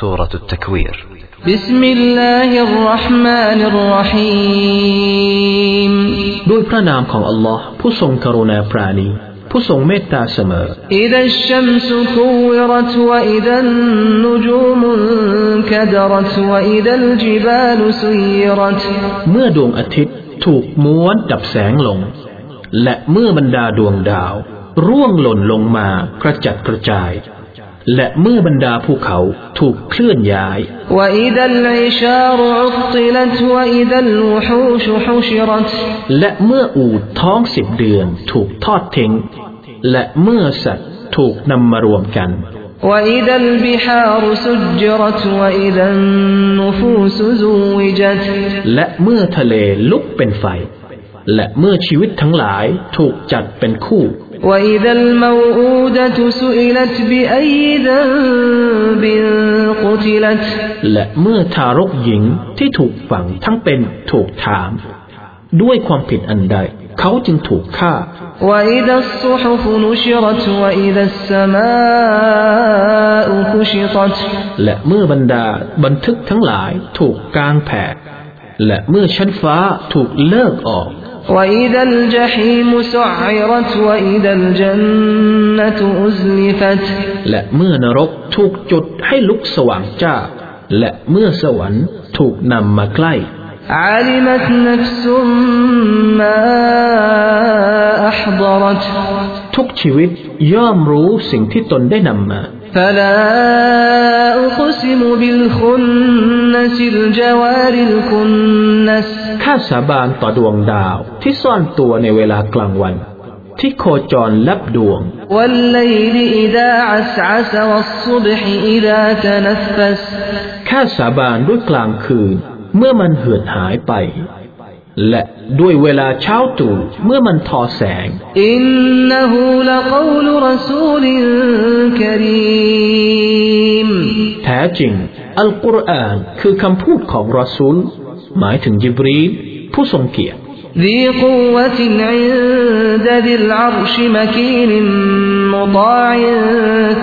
سورة التكوير بسم الله الرحمن الرحيم ด้วยพระนามของอัลลอฮ์ผู้ทรงกรุณาปราณี ผู้ทรงเมตตาเสมอ إذا الشمس كورت وإذا النجوم انكدرت وإذا الجبال سيرت เมื่อดวงอาทิตย์ถูกม้วนดับแสงลง และเมื่อบรรดาดวงดาว ร่วงหล่นลงมากระจัดกระจาย และเมื่อบรรดาภูเขาถูกเคลื่อนย้าย وإذا العشار عطلت وإذا الوحوش حشرت และเมื่ออูดท้องสิบเดือนถูกทอดทิ้ง และเมื่อสัตว์ถูกนำมารวมกัน وإذا البحار سجرت وإذا النفوس زوجت และเมื่อทะเลลุกเป็นไฟ และเมื่อชีวิตทั้งหลายถูกจัดเป็นคู่ وإذا الموءودة سئلت بأي ذنب قتلت และเมื่อทารกหญิงที่ถูกฝังทั้งเป็นถูกถาม ด้วยความผิดอันใด เขาจึงถูกฆ่า وإذا الصحف نشرت وإذا السماء كشطت และเมื่อบรรดาบันทึกทั้งหลายถูกกางแผ่และเมื่อชั้นฟ้าถูกเลิกออก وإذا الجحيم سعرت وإذا الجنة أزلفت และเมื่อนรกถูกจุดให้ลุกสว่างจ้า และเมื่อสวรรค์ถูกนำมาใกล้ علمت نفس ما أحضرت ทุกชีวิตย่อมรู้สิ่งที่ตนได้นำมา فلا أقسم بالخنس الجوار الكنس ข้าสาบานต่อดวงดาวที่ซ่อนตัวในเวลากลางวัน ที่โคจรลับดวง والليل إذا عسعس والصبح إذا تنفس ข้าสาบานด้วยกลางคืน เมื่อมันเหือดหายไป และด้วยเวลาเช้าตรู่เมื่อมันทอแสง إنه لقول رسول كريم แท้จริง อัลกุรอานคือคำพูดของรอซูล หมายถึงยิบรีลผู้ทรงเกียรติ ذي قوة عند ذي العرش مكين مطاع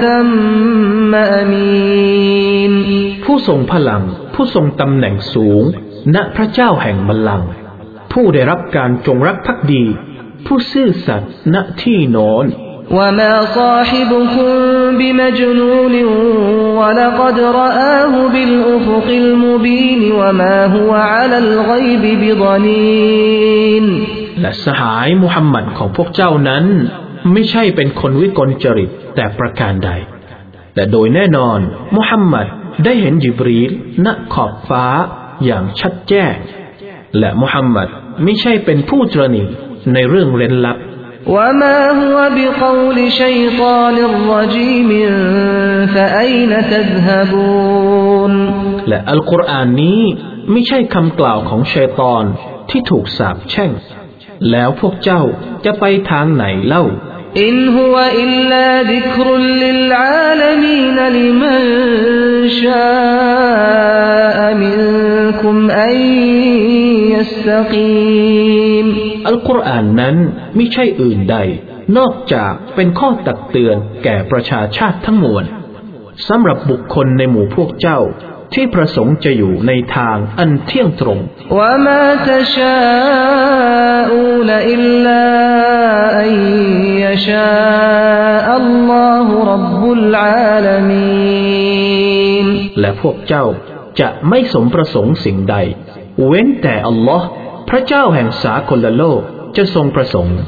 ثم أمين ผู้ทรงพลัง ผู้ทรงตำแหน่งสูง ณพระเจ้าแห่งบัลลังก์ผู้ได้รับการจงรักภักดี ผู้ซื่อสัตย์ณที่โน้น وما صاحبكم بمجنون ولقد رآه بالأفق المبين وما هو على الغيب بضنين และสหายมุฮัมมัดของพวกเจ้านั้น ไม่ใช่เป็นคนวิกลจริตแต่ประการใด และโดยแน่นอน มุฮัมมัดได้เห็นจิบรีลณขอบฟ้าอย่างชัดแจ้ง และมุฮัมมัดไม่ใช่เป็นผู้ตรณีในเรื่องเร้นลับ وما هو بقول شيطان رجيم فأين تذهبون และอัลกุรอานนี้ไม่ใช่คำกล่าวของชัยตอนที่ถูกสาปแช่ง แล้วพวกเจ้าจะไปทางไหนเล่า إن هو إلا ذكر للعالمين لمن شاء منكم أن يستقيم อัลกุ อัลกุรอานนั้นไม่ใช่อื่นใด นอกจากเป็นข้อตักเตือนแก่ประชาชาติทั้งมวลสำหรับบุคคลในหมู่พวกเจ้าที่ประสงค์จะอยู่ในทางอันเที่ยงตรงและพวกเจ้าจะไม่สมประสงค์สิ่งใด เว้นแต่อัลลอฮ์ พระเจ้าแห่งสากลโลกจะทรงประสงค์